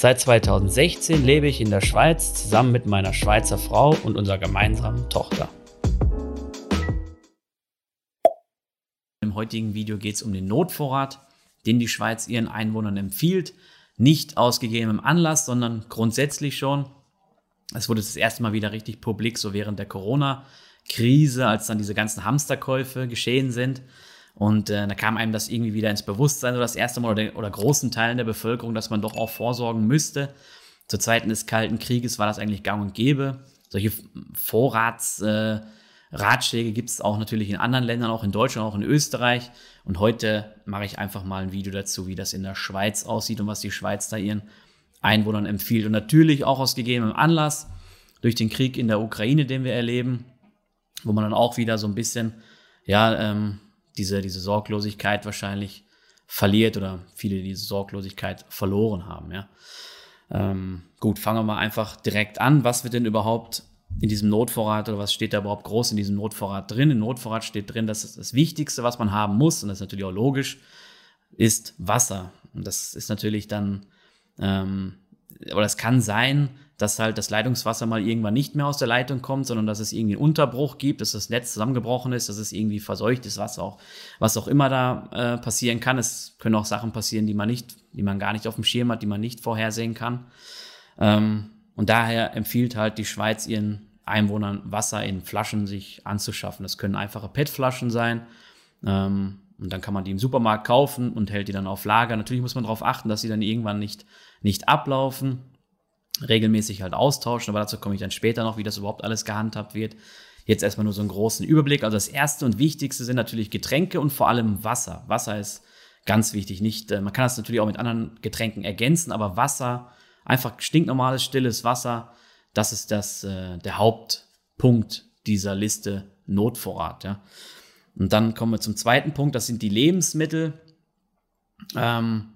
Seit 2016 lebe ich in der Schweiz zusammen mit meiner Schweizer Frau und unserer gemeinsamen Tochter. Im heutigen Video geht es um den Notvorrat, den die Schweiz ihren Einwohnern empfiehlt. Nicht aus gegebenem Anlass, sondern grundsätzlich schon. Es wurde das erste Mal wieder richtig publik, so während der Corona-Krise, als dann diese ganzen Hamsterkäufe geschehen sind. Und äh, da kam einem das irgendwie wieder ins Bewusstsein, so das erste Mal oder, oder großen Teilen der Bevölkerung, dass man doch auch vorsorgen müsste. Zur Zeiten des Kalten Krieges war das eigentlich gang und gäbe. Solche Vorratsratschläge äh, gibt es auch natürlich in anderen Ländern, auch in Deutschland, auch in Österreich. Und heute mache ich einfach mal ein Video dazu, wie das in der Schweiz aussieht und was die Schweiz da ihren Einwohnern empfiehlt. Und natürlich auch aus gegebenem Anlass durch den Krieg in der Ukraine, den wir erleben, wo man dann auch wieder so ein bisschen, ja, ähm, diese, diese Sorglosigkeit wahrscheinlich verliert oder viele diese Sorglosigkeit verloren haben, ja. Ähm, gut, fangen wir mal einfach direkt an. Was wird denn überhaupt in diesem Notvorrat oder was steht da überhaupt groß in diesem Notvorrat drin? Im Notvorrat steht drin, dass das Wichtigste, was man haben muss, und das ist natürlich auch logisch, ist Wasser. Und das ist natürlich dann ähm, oder es kann sein, dass halt das Leitungswasser mal irgendwann nicht mehr aus der Leitung kommt, sondern dass es irgendwie einen Unterbruch gibt, dass das Netz zusammengebrochen ist, dass es irgendwie verseucht ist, was auch, was auch immer da äh, passieren kann. Es können auch Sachen passieren, die man nicht, die man gar nicht auf dem Schirm hat, die man nicht vorhersehen kann. Ähm, und daher empfiehlt halt die Schweiz ihren Einwohnern Wasser in Flaschen sich anzuschaffen. Das können einfache PET-Flaschen sein. Ähm, und dann kann man die im Supermarkt kaufen und hält die dann auf Lager. Natürlich muss man darauf achten, dass sie dann irgendwann nicht, nicht ablaufen. Regelmäßig halt austauschen, aber dazu komme ich dann später noch, wie das überhaupt alles gehandhabt wird. Jetzt erstmal nur so einen großen Überblick. Also das erste und wichtigste sind natürlich Getränke und vor allem Wasser. Wasser ist ganz wichtig. Nicht, äh, man kann das natürlich auch mit anderen Getränken ergänzen, aber Wasser, einfach stinknormales, stilles Wasser, das ist das, äh, der Hauptpunkt dieser Liste Notvorrat. Ja. Und dann kommen wir zum zweiten Punkt, das sind die Lebensmittel. Ähm,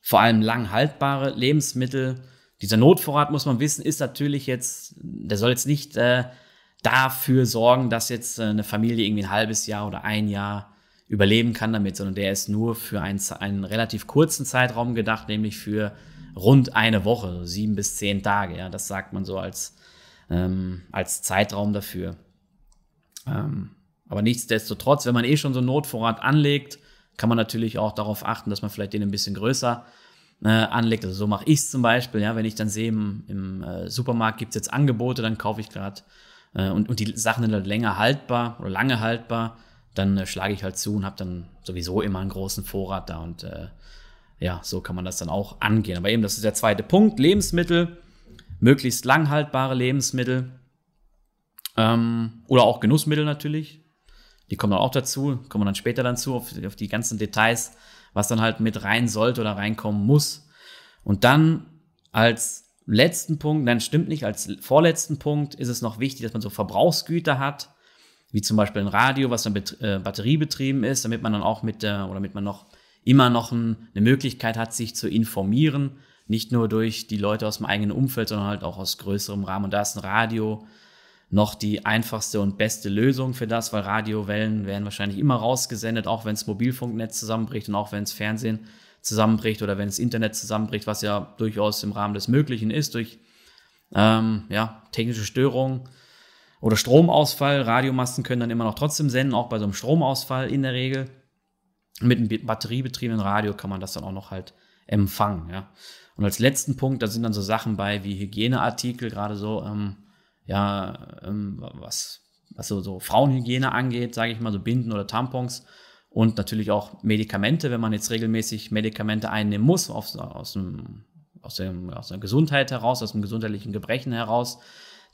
vor allem lang haltbare Lebensmittel. Dieser Notvorrat, muss man wissen, ist natürlich jetzt, der soll jetzt nicht äh, dafür sorgen, dass jetzt äh, eine Familie irgendwie ein halbes Jahr oder ein Jahr überleben kann damit, sondern der ist nur für einen, einen relativ kurzen Zeitraum gedacht, nämlich für rund eine Woche, so sieben bis zehn Tage. Ja, das sagt man so als, ähm, als Zeitraum dafür. Ähm, aber nichtsdestotrotz, wenn man eh schon so einen Notvorrat anlegt, kann man natürlich auch darauf achten, dass man vielleicht den ein bisschen größer äh, anlegt. Also so mache ich es zum Beispiel. Ja, wenn ich dann sehe, im, im äh, Supermarkt gibt es jetzt Angebote, dann kaufe ich gerade äh, und, und die Sachen sind halt länger haltbar oder lange haltbar, dann äh, schlage ich halt zu und habe dann sowieso immer einen großen Vorrat da und äh, ja, so kann man das dann auch angehen. Aber eben, das ist der zweite Punkt. Lebensmittel, möglichst lang haltbare Lebensmittel ähm, oder auch Genussmittel natürlich. Die kommen dann auch dazu, kommen dann später dann zu, auf, auf die ganzen Details, was dann halt mit rein sollte oder reinkommen muss. Und dann als letzten Punkt, nein, stimmt nicht, als vorletzten Punkt ist es noch wichtig, dass man so Verbrauchsgüter hat, wie zum Beispiel ein Radio, was dann äh, batteriebetrieben ist, damit man dann auch mit der, oder damit man noch immer noch ein, eine Möglichkeit hat, sich zu informieren. Nicht nur durch die Leute aus dem eigenen Umfeld, sondern halt auch aus größerem Rahmen. Und da ist ein Radio noch die einfachste und beste Lösung für das, weil Radiowellen werden wahrscheinlich immer rausgesendet, auch wenn das Mobilfunknetz zusammenbricht und auch wenn das Fernsehen zusammenbricht oder wenn das Internet zusammenbricht, was ja durchaus im Rahmen des Möglichen ist durch ähm, ja, technische Störungen oder Stromausfall. Radiomasten können dann immer noch trotzdem senden, auch bei so einem Stromausfall in der Regel. Mit einem batteriebetriebenen Radio kann man das dann auch noch halt empfangen. Ja. Und als letzten Punkt, da sind dann so Sachen bei wie Hygieneartikel, gerade so ähm, ja, ähm, was, was so, so Frauenhygiene angeht, sage ich mal, so Binden oder Tampons und natürlich auch Medikamente, wenn man jetzt regelmäßig Medikamente einnehmen muss, aus, aus, dem, aus, dem, aus der Gesundheit heraus, aus dem gesundheitlichen Gebrechen heraus,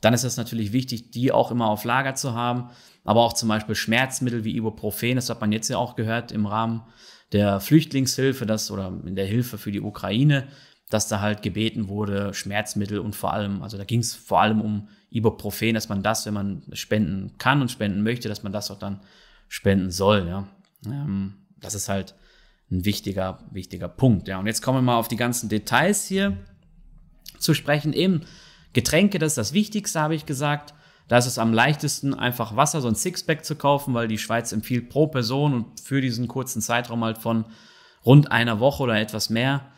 dann ist es natürlich wichtig, die auch immer auf Lager zu haben. Aber auch zum Beispiel Schmerzmittel wie Ibuprofen, das hat man jetzt ja auch gehört im Rahmen der Flüchtlingshilfe, das oder in der Hilfe für die Ukraine, dass da halt gebeten wurde, Schmerzmittel und vor allem, also da ging es vor allem um Ibuprofen, dass man das, wenn man spenden kann und spenden möchte, dass man das auch dann spenden soll. Ja. Ähm, das ist halt ein wichtiger, wichtiger Punkt. Ja. Und jetzt kommen wir mal auf die ganzen Details hier zu sprechen. Eben Getränke, das ist das Wichtigste, habe ich gesagt. Da ist es am leichtesten, einfach Wasser, so ein Sixpack zu kaufen, weil die Schweiz empfiehlt pro Person und für diesen kurzen Zeitraum halt von rund einer Woche oder etwas mehr,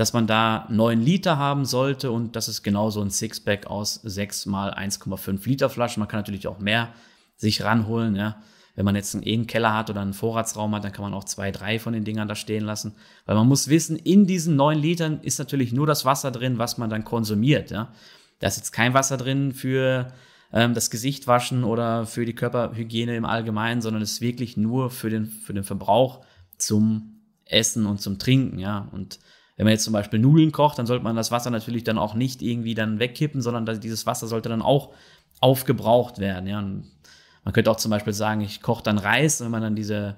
dass man da 9 Liter haben sollte und das ist genau so ein Sixpack aus 6 mal 1,5 Liter Flaschen. Man kann natürlich auch mehr sich ranholen, ja. Wenn man jetzt einen, einen Keller hat oder einen Vorratsraum hat, dann kann man auch zwei, drei von den Dingern da stehen lassen. Weil man muss wissen, in diesen 9 Litern ist natürlich nur das Wasser drin, was man dann konsumiert, ja. Da ist jetzt kein Wasser drin für ähm, das Gesicht waschen oder für die Körperhygiene im Allgemeinen, sondern es ist wirklich nur für den, für den Verbrauch zum Essen und zum Trinken, ja. Und wenn man jetzt zum Beispiel Nudeln kocht, dann sollte man das Wasser natürlich dann auch nicht irgendwie dann wegkippen, sondern dieses Wasser sollte dann auch aufgebraucht werden, ja. Man könnte auch zum Beispiel sagen, ich koche dann Reis, wenn man dann diese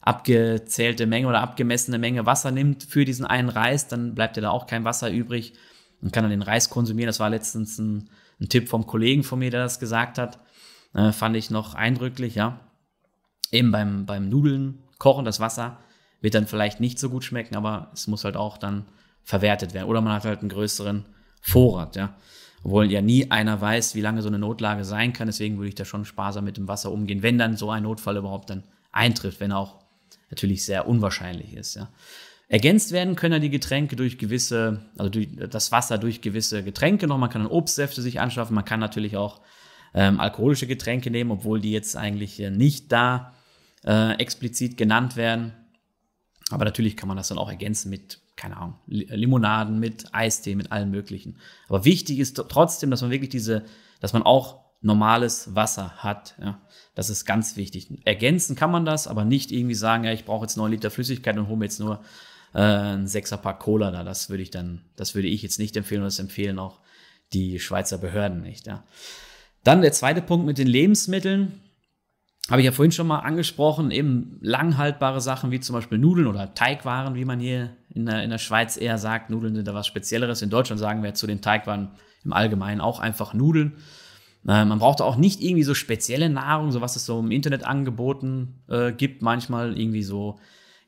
abgezählte Menge oder abgemessene Menge Wasser nimmt für diesen einen Reis, dann bleibt ja da auch kein Wasser übrig und kann dann den Reis konsumieren. Das war letztens ein ein Tipp vom Kollegen von mir, der das gesagt hat. Äh, fand ich noch eindrücklich, ja. Eben beim, beim Nudeln kochen, das Wasser wird dann vielleicht nicht so gut schmecken, aber es muss halt auch dann verwertet werden. Oder man hat halt einen größeren Vorrat, ja. Obwohl ja nie einer weiß, wie lange so eine Notlage sein kann. Deswegen würde ich da schon sparsam mit dem Wasser umgehen, wenn dann so ein Notfall überhaupt dann eintrifft, wenn auch natürlich sehr unwahrscheinlich ist, ja. Ergänzt werden können ja die Getränke durch gewisse, also durch das Wasser durch gewisse Getränke noch. Man kann dann Obstsäfte sich anschaffen. Man kann natürlich auch ähm, alkoholische Getränke nehmen, obwohl die jetzt eigentlich nicht da äh, explizit genannt werden. Aber natürlich kann man das dann auch ergänzen mit, keine Ahnung, Limonaden, mit Eistee, mit allem Möglichen. Aber wichtig ist trotzdem, dass man wirklich diese, dass man auch normales Wasser hat. Ja. Das ist ganz wichtig. Ergänzen kann man das, aber nicht irgendwie sagen, ja, ich brauche jetzt 9 Liter Flüssigkeit und hole mir jetzt nur äh, ein Sechserpack Cola da. Das würde ich dann, das würde ich jetzt nicht empfehlen und das empfehlen auch die Schweizer Behörden nicht. Ja. Dann der zweite Punkt mit den Lebensmitteln. Habe ich ja vorhin schon mal angesprochen, eben langhaltbare Sachen wie zum Beispiel Nudeln oder Teigwaren, wie man hier in der, in der Schweiz eher sagt. Nudeln sind da was Spezielleres. In Deutschland sagen wir zu den Teigwaren im Allgemeinen auch einfach Nudeln. Äh, man braucht auch nicht irgendwie so spezielle Nahrung, so was es so im Internet angeboten äh, gibt, manchmal irgendwie so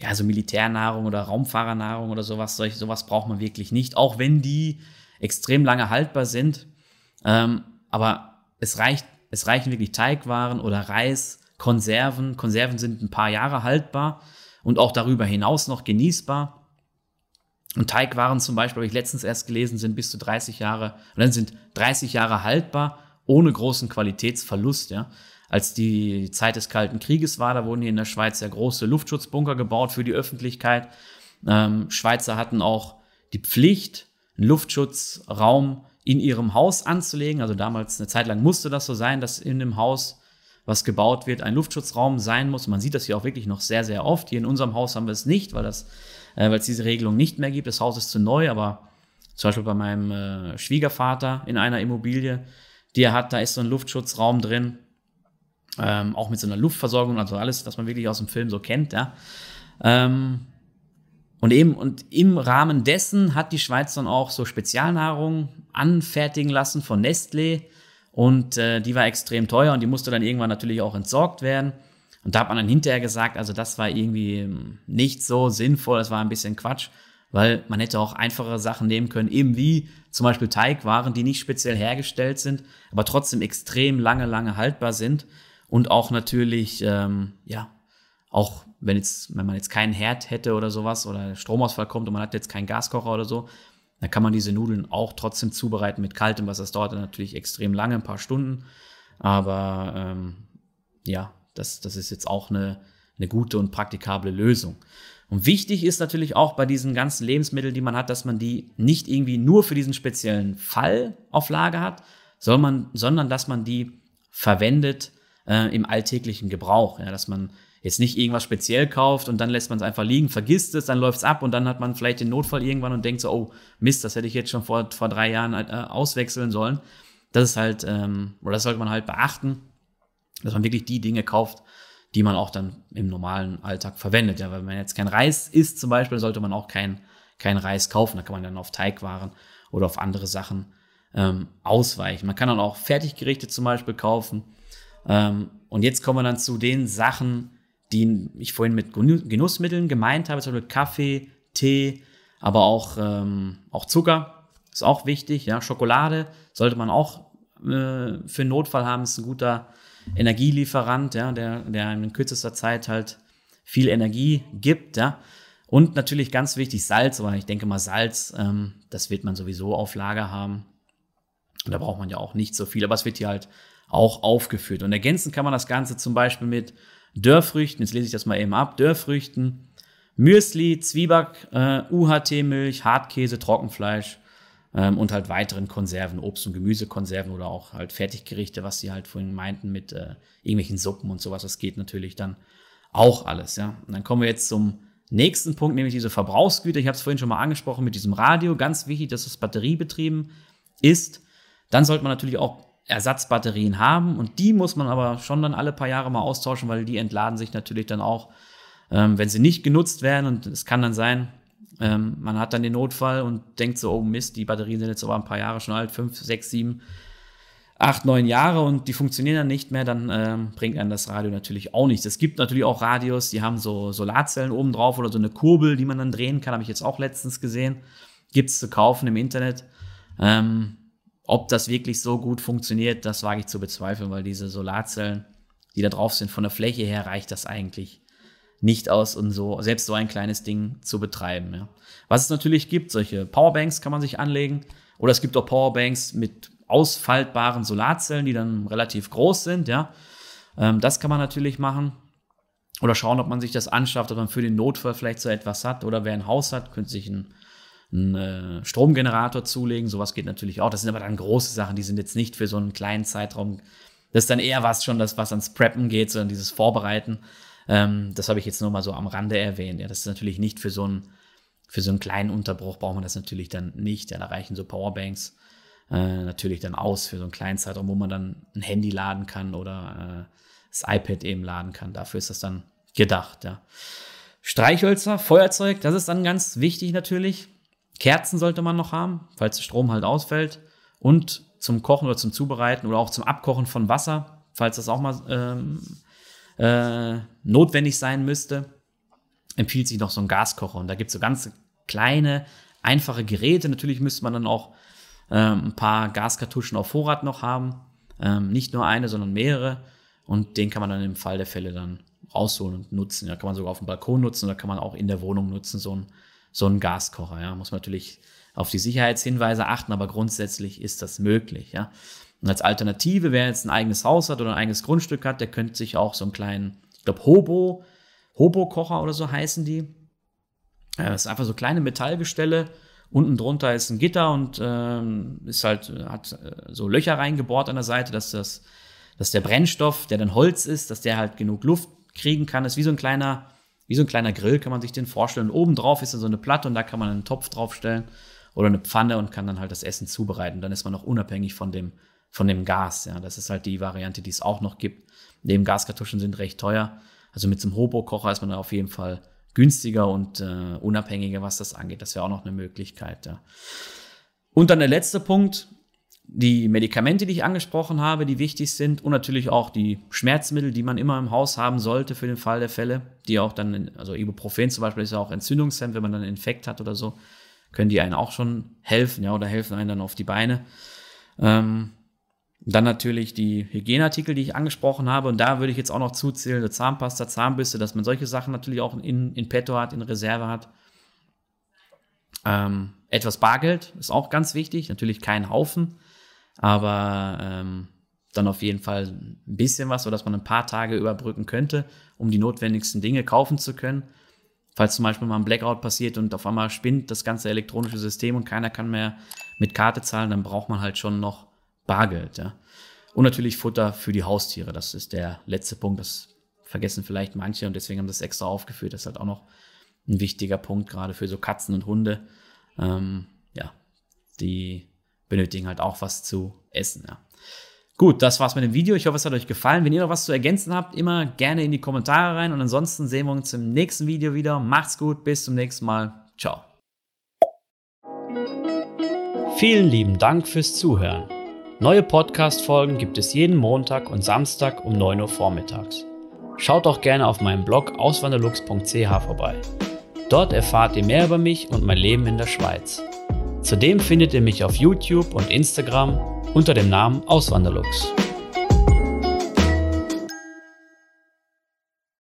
ja, so Militärnahrung oder Raumfahrernahrung oder sowas, solch, sowas braucht man wirklich nicht, auch wenn die extrem lange haltbar sind. Ähm, aber es reicht, es reichen wirklich Teigwaren oder Reis, Konserven. Konserven sind ein paar Jahre haltbar und auch darüber hinaus noch genießbar. Und Teigwaren zum Beispiel, habe ich letztens erst gelesen, sind bis zu 30 Jahre, dann sind 30 Jahre haltbar, ohne großen Qualitätsverlust, ja als die Zeit des Kalten Krieges war. Da wurden hier in der Schweiz sehr große Luftschutzbunker gebaut für die Öffentlichkeit. Ähm, Schweizer hatten auch die Pflicht, einen Luftschutzraum in ihrem Haus anzulegen. Also damals eine Zeit lang musste das so sein, dass in dem Haus, was gebaut wird, ein Luftschutzraum sein muss. Man sieht das hier auch wirklich noch sehr, sehr oft. Hier in unserem Haus haben wir es nicht, weil, das, äh, weil es diese Regelung nicht mehr gibt. Das Haus ist zu neu, aber zum Beispiel bei meinem äh, Schwiegervater in einer Immobilie, die er hat, da ist so ein Luftschutzraum drin. Ähm, auch mit so einer Luftversorgung, also alles, was man wirklich aus dem Film so kennt, ja. Ähm, und eben, und im Rahmen dessen hat die Schweiz dann auch so Spezialnahrung anfertigen lassen von Nestlé. Und äh, die war extrem teuer und die musste dann irgendwann natürlich auch entsorgt werden. Und da hat man dann hinterher gesagt, also das war irgendwie nicht so sinnvoll, das war ein bisschen Quatsch, weil man hätte auch einfache Sachen nehmen können, eben wie zum Beispiel Teigwaren, die nicht speziell hergestellt sind, aber trotzdem extrem lange, lange haltbar sind und auch natürlich, ähm, ja, auch wenn jetzt, wenn man jetzt keinen Herd hätte oder sowas oder Stromausfall kommt und man hat jetzt keinen Gaskocher oder so, dann kann man diese Nudeln auch trotzdem zubereiten mit kaltem Wasser. Das dauert natürlich extrem lange, ein paar Stunden. Aber ähm, ja, das, das ist jetzt auch eine, eine gute und praktikable Lösung. Und wichtig ist natürlich auch bei diesen ganzen Lebensmitteln, die man hat, dass man die nicht irgendwie nur für diesen speziellen Fall auf Lager hat, man, sondern dass man die verwendet, äh, im alltäglichen Gebrauch. Ja, dass man jetzt nicht irgendwas speziell kauft und dann lässt man es einfach liegen, vergisst es, dann läuft es ab und dann hat man vielleicht den Notfall irgendwann und denkt so, oh Mist, das hätte ich jetzt schon vor, vor drei Jahren äh, auswechseln sollen. Das ist halt, ähm, oder das sollte man halt beachten, dass man wirklich die Dinge kauft, die man auch dann im normalen Alltag verwendet. Ja, wenn man jetzt kein Reis isst zum Beispiel, sollte man auch kein, keinen Reis kaufen. Da kann man dann auf Teigwaren oder auf andere Sachen ähm, ausweichen. Man kann dann auch Fertiggerichte zum Beispiel kaufen. Ähm, und jetzt kommen wir dann zu den Sachen, die ich vorhin mit Genussmitteln gemeint habe, zum Beispiel Kaffee, Tee, aber auch, ähm, auch Zucker ist auch wichtig. Ja, Schokolade sollte man auch äh, für einen Notfall haben, ist ein guter Energielieferant, ja, der, der in kürzester Zeit halt viel Energie gibt. Ja. Und natürlich ganz wichtig Salz, aber ich denke mal Salz, ähm, das wird man sowieso auf Lager haben. Und da braucht man ja auch nicht so viel, aber es wird hier halt auch aufgeführt. Und ergänzen kann man das Ganze zum Beispiel mit Dörrfrüchten, jetzt lese ich das mal eben ab, Dörrfrüchten, Müsli, Zwieback, äh, UHT-Milch, Hartkäse, Trockenfleisch ähm, und halt weiteren Konserven, Obst- und Gemüsekonserven oder auch halt Fertiggerichte, was sie halt vorhin meinten mit äh, irgendwelchen Suppen und sowas. Das geht natürlich dann auch alles, ja. Und dann kommen wir jetzt zum nächsten Punkt, nämlich diese Verbrauchsgüter. Ich habe es vorhin schon mal angesprochen mit diesem Radio. Ganz wichtig, dass es batteriebetrieben ist. Dann sollte man natürlich auch Ersatzbatterien haben und die muss man aber schon dann alle paar Jahre mal austauschen, weil die entladen sich natürlich dann auch, ähm, wenn sie nicht genutzt werden und es kann dann sein, ähm, man hat dann den Notfall und denkt so, oh Mist, die Batterien sind jetzt aber ein paar Jahre schon alt, fünf, sechs, sieben, acht, neun Jahre und die funktionieren dann nicht mehr, dann ähm, bringt einem das Radio natürlich auch nichts. Es gibt natürlich auch Radios, die haben so Solarzellen oben drauf oder so eine Kurbel, die man dann drehen kann, habe ich jetzt auch letztens gesehen. Gibt es zu kaufen im Internet. Ähm, ob das wirklich so gut funktioniert, das wage ich zu bezweifeln, weil diese Solarzellen, die da drauf sind, von der Fläche her reicht das eigentlich nicht aus, um so, selbst so ein kleines Ding zu betreiben. Ja. Was es natürlich gibt, solche Powerbanks kann man sich anlegen. Oder es gibt auch Powerbanks mit ausfaltbaren Solarzellen, die dann relativ groß sind. Ja. Ähm, das kann man natürlich machen. Oder schauen, ob man sich das anschafft, ob man für den Notfall vielleicht so etwas hat. Oder wer ein Haus hat, könnte sich ein einen äh, Stromgenerator zulegen. Sowas geht natürlich auch. Das sind aber dann große Sachen, die sind jetzt nicht für so einen kleinen Zeitraum. Das ist dann eher was schon, das, was ans Preppen geht, sondern dieses Vorbereiten. Ähm, das habe ich jetzt nur mal so am Rande erwähnt. Ja, das ist natürlich nicht für so einen, für so einen kleinen Unterbruch braucht man das natürlich dann nicht. Ja, da reichen so Powerbanks äh, natürlich dann aus für so einen kleinen Zeitraum, wo man dann ein Handy laden kann oder äh, das iPad eben laden kann. Dafür ist das dann gedacht, ja. Streichhölzer, Feuerzeug, das ist dann ganz wichtig natürlich. Kerzen sollte man noch haben, falls der Strom halt ausfällt. Und zum Kochen oder zum Zubereiten oder auch zum Abkochen von Wasser, falls das auch mal ähm, äh, notwendig sein müsste, empfiehlt sich noch so ein Gaskocher. Und da gibt es so ganz kleine, einfache Geräte. Natürlich müsste man dann auch ähm, ein paar Gaskartuschen auf Vorrat noch haben. Ähm, nicht nur eine, sondern mehrere. Und den kann man dann im Fall der Fälle dann rausholen und nutzen. Da kann man sogar auf dem Balkon nutzen oder kann man auch in der Wohnung nutzen, so ein so ein Gaskocher. Ja, muss man natürlich auf die Sicherheitshinweise achten, aber grundsätzlich ist das möglich. Ja. Und als Alternative, wer jetzt ein eigenes Haus hat oder ein eigenes Grundstück hat, der könnte sich auch so einen kleinen, ich glaube, Hobo, Hobo-Kocher oder so heißen die. Das ist einfach so kleine Metallgestelle. Unten drunter ist ein Gitter und ähm, ist halt, hat äh, so Löcher reingebohrt an der Seite, dass das, dass der Brennstoff, der dann Holz ist, dass der halt genug Luft kriegen kann. Das ist wie so ein kleiner wie so ein kleiner Grill kann man sich den vorstellen. oben drauf ist dann so eine Platte und da kann man einen Topf draufstellen oder eine Pfanne und kann dann halt das Essen zubereiten. Dann ist man noch unabhängig von dem, von dem Gas. Ja, das ist halt die Variante, die es auch noch gibt. Neben Gaskartuschen sind recht teuer. Also mit so einem Hobo-Kocher ist man dann auf jeden Fall günstiger und äh, unabhängiger, was das angeht. Das wäre auch noch eine Möglichkeit. Ja. Und dann der letzte Punkt, die Medikamente, die ich angesprochen habe, die wichtig sind und natürlich auch die Schmerzmittel, die man immer im Haus haben sollte für den Fall der Fälle, die auch dann, also Ibuprofen zum Beispiel ist ja auch entzündungshemmend, wenn man dann einen Infekt hat oder so, können die einen auch schon helfen, ja, oder helfen einen dann auf die Beine. Ähm, dann natürlich die Hygieneartikel, die ich angesprochen habe. Und da würde ich jetzt auch noch zuzählen, eine Zahnpasta, Zahnbürste, dass man solche Sachen natürlich auch in, in petto hat, in Reserve hat. Ähm, etwas Bargeld ist auch ganz wichtig. Natürlich kein Haufen aber ähm, dann auf jeden Fall ein bisschen was, sodass man ein paar Tage überbrücken könnte, um die notwendigsten Dinge kaufen zu können. Falls zum Beispiel mal ein Blackout passiert und auf einmal spinnt das ganze elektronische System und keiner kann mehr mit Karte zahlen, dann braucht man halt schon noch Bargeld. Ja. Und natürlich Futter für die Haustiere. Das ist der letzte Punkt. Das vergessen vielleicht manche und deswegen haben das extra aufgeführt. Das ist halt auch noch ein wichtiger Punkt, gerade für so Katzen und Hunde. Ähm, ja, die benötigen halt auch was zu essen. Ja. Gut, das war's mit dem Video. Ich hoffe, es hat euch gefallen. Wenn ihr noch was zu ergänzen habt, immer gerne in die Kommentare rein. Und ansonsten sehen wir uns im nächsten Video wieder. Macht's gut, bis zum nächsten Mal. Ciao. Vielen lieben Dank fürs Zuhören. Neue Podcast-Folgen gibt es jeden Montag und Samstag um 9 Uhr vormittags. Schaut auch gerne auf meinem Blog auswanderlux.ch vorbei. Dort erfahrt ihr mehr über mich und mein Leben in der Schweiz. Zudem findet ihr mich auf YouTube und Instagram unter dem Namen Auswanderlux.